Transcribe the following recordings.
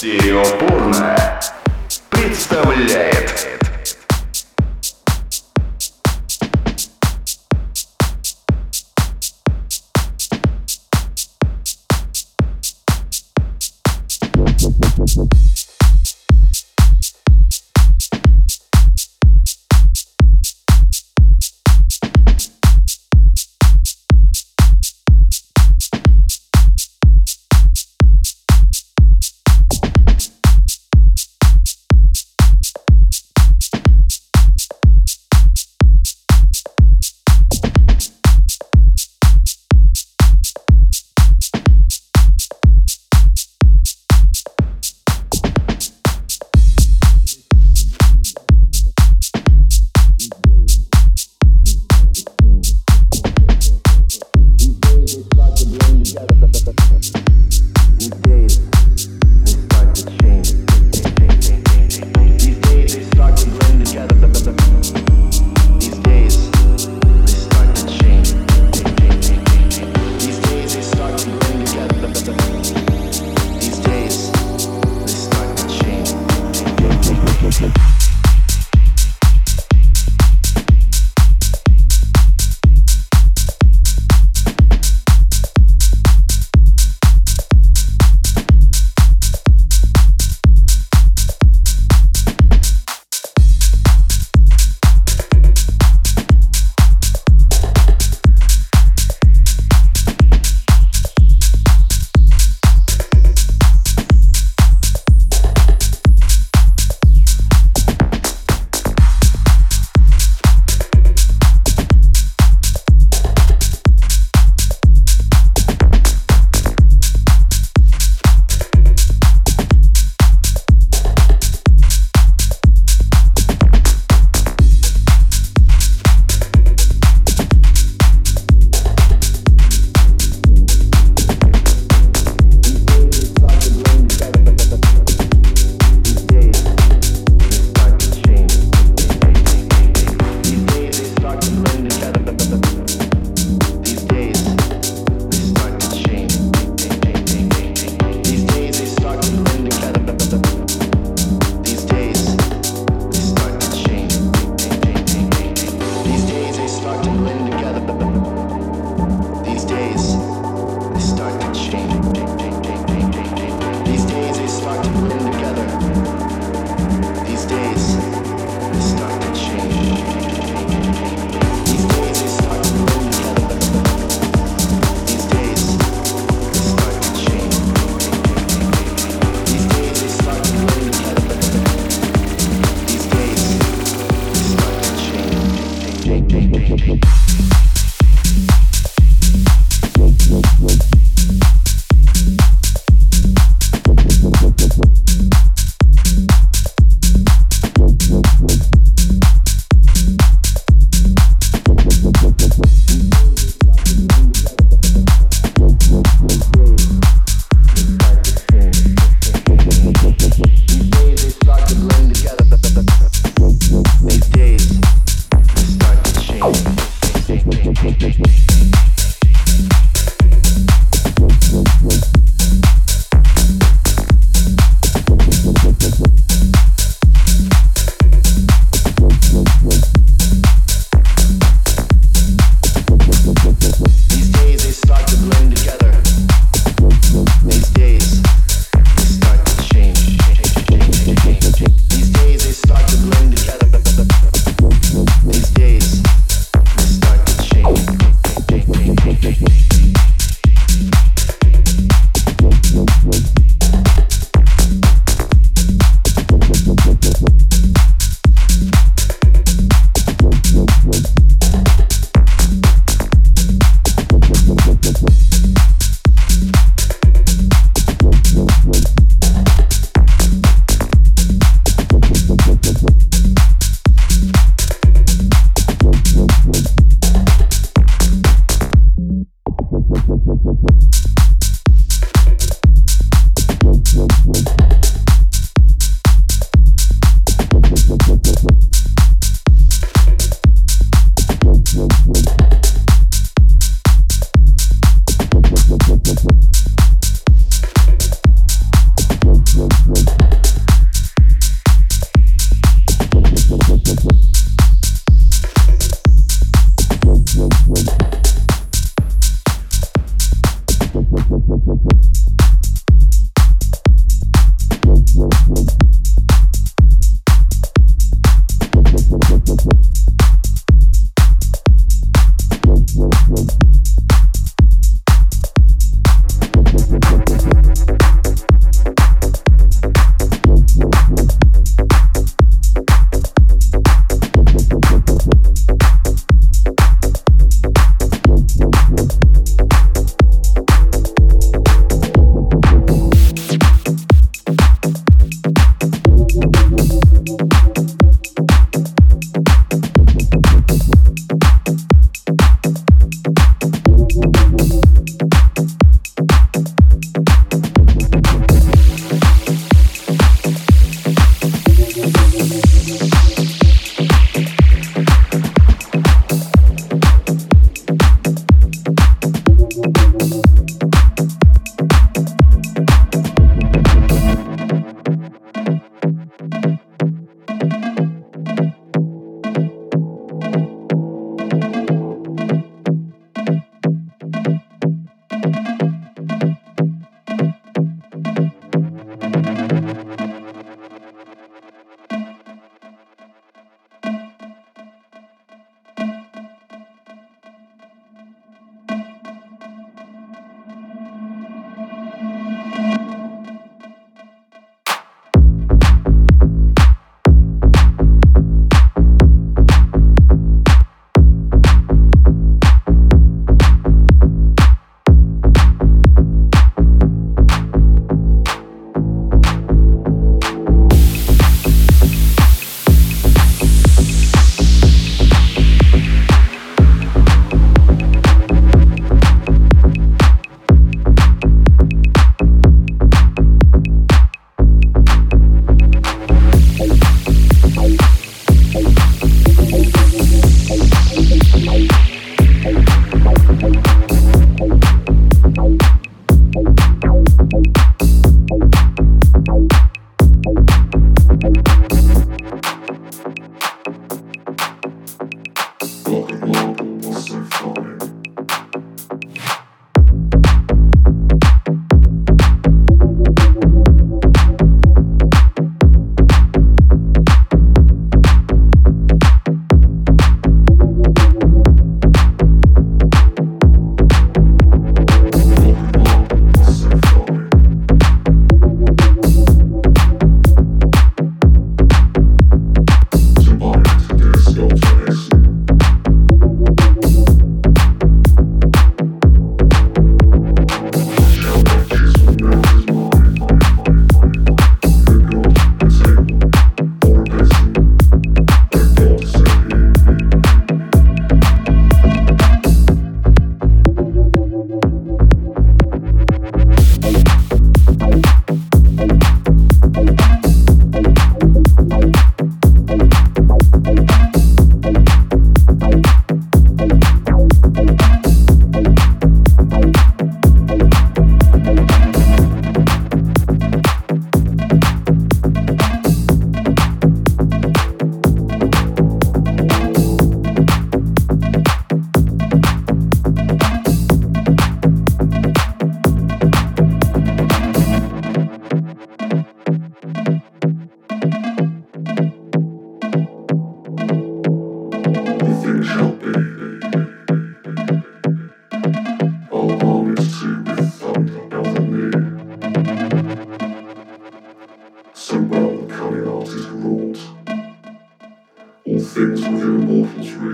Стереопорно представляет Ding, ding.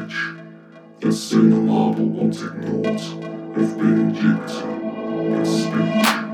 age. It's saying a lie but won't ignore. Of being guilty in speech.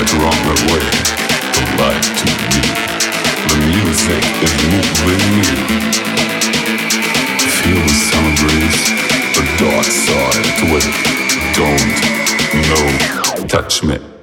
much wrong away The light to me. The music is moving me. Feel the summer breeze, the dark side to it. Don't, no, touch me.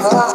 Ah.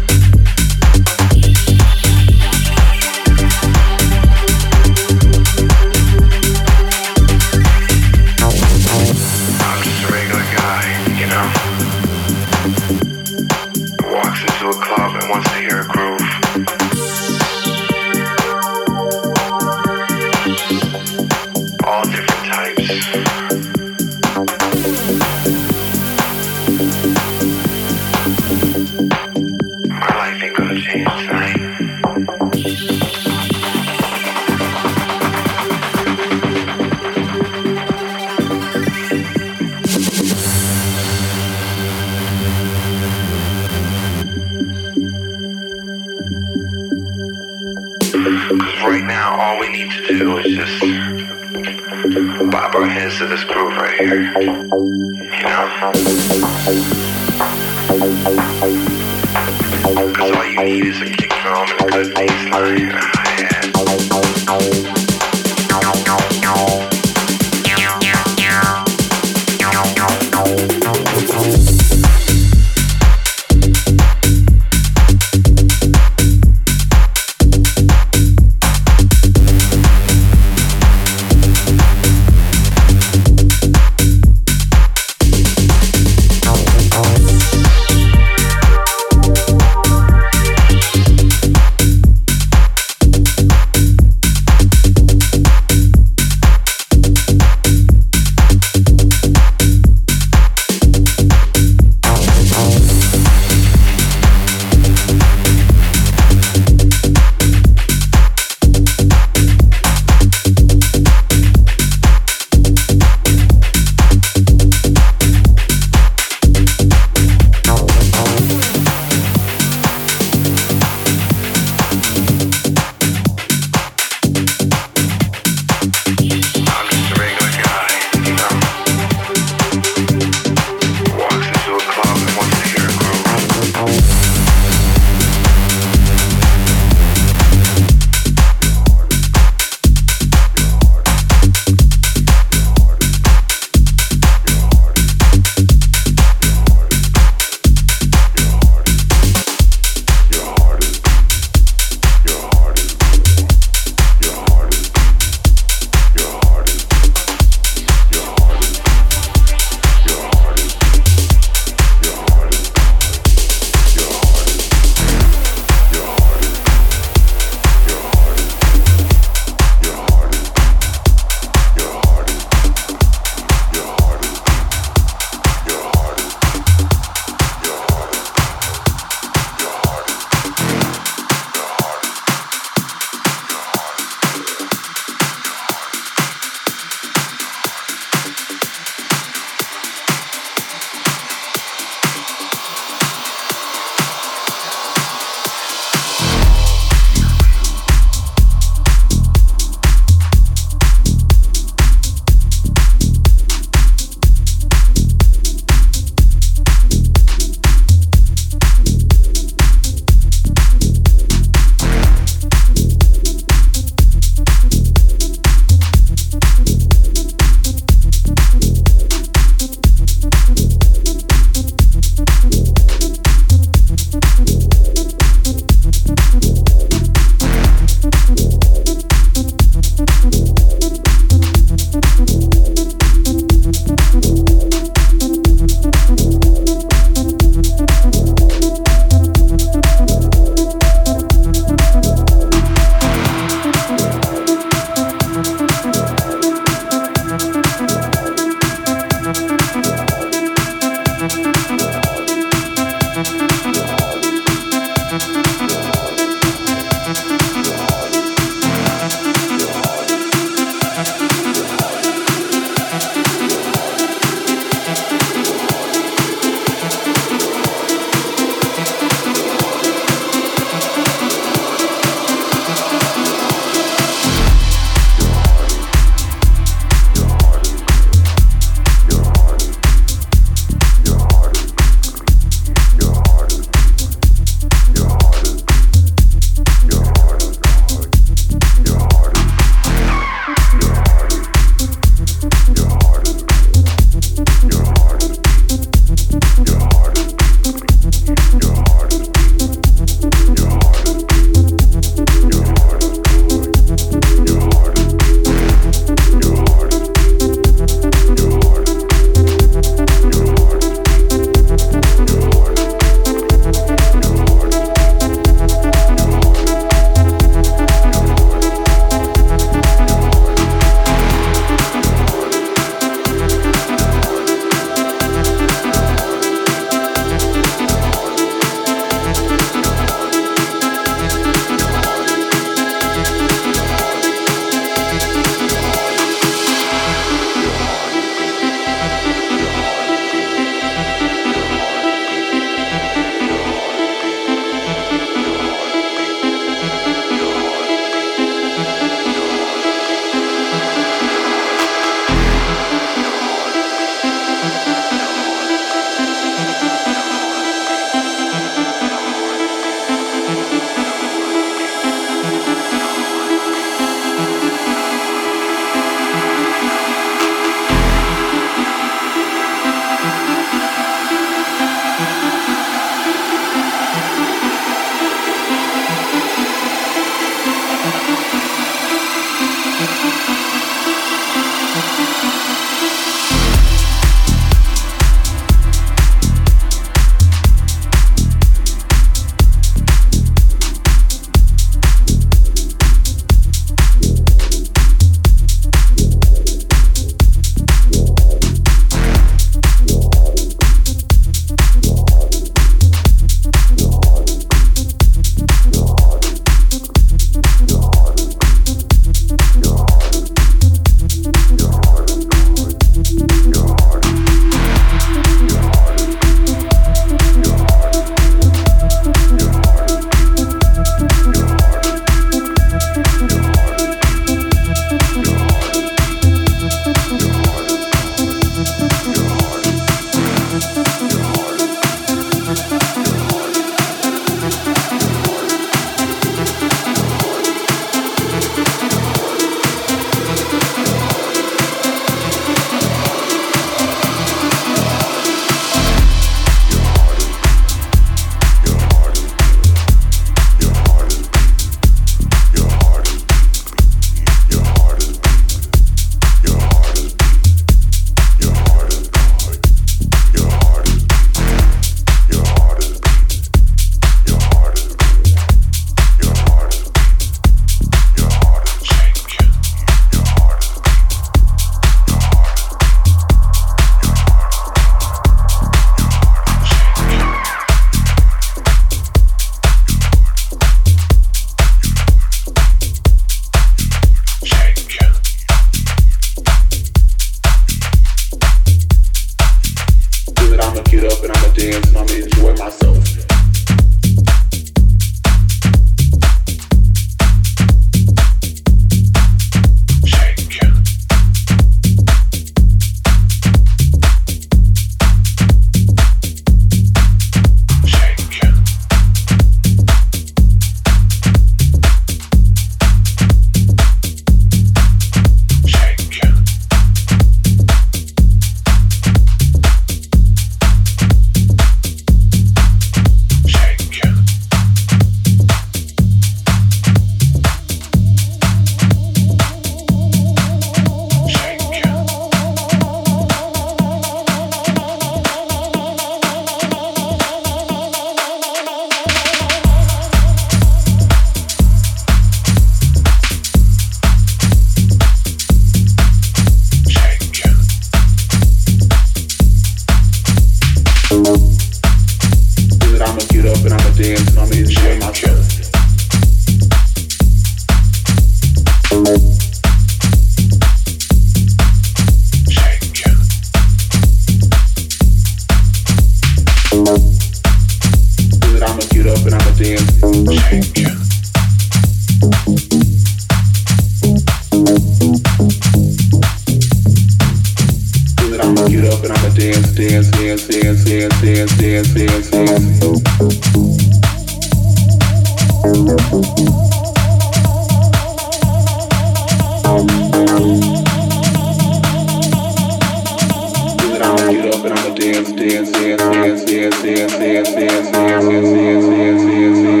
But I'ma dance, dance, dance, dance, dance, dance, dance, dance, dance, dance, dance, dance, dance, dance.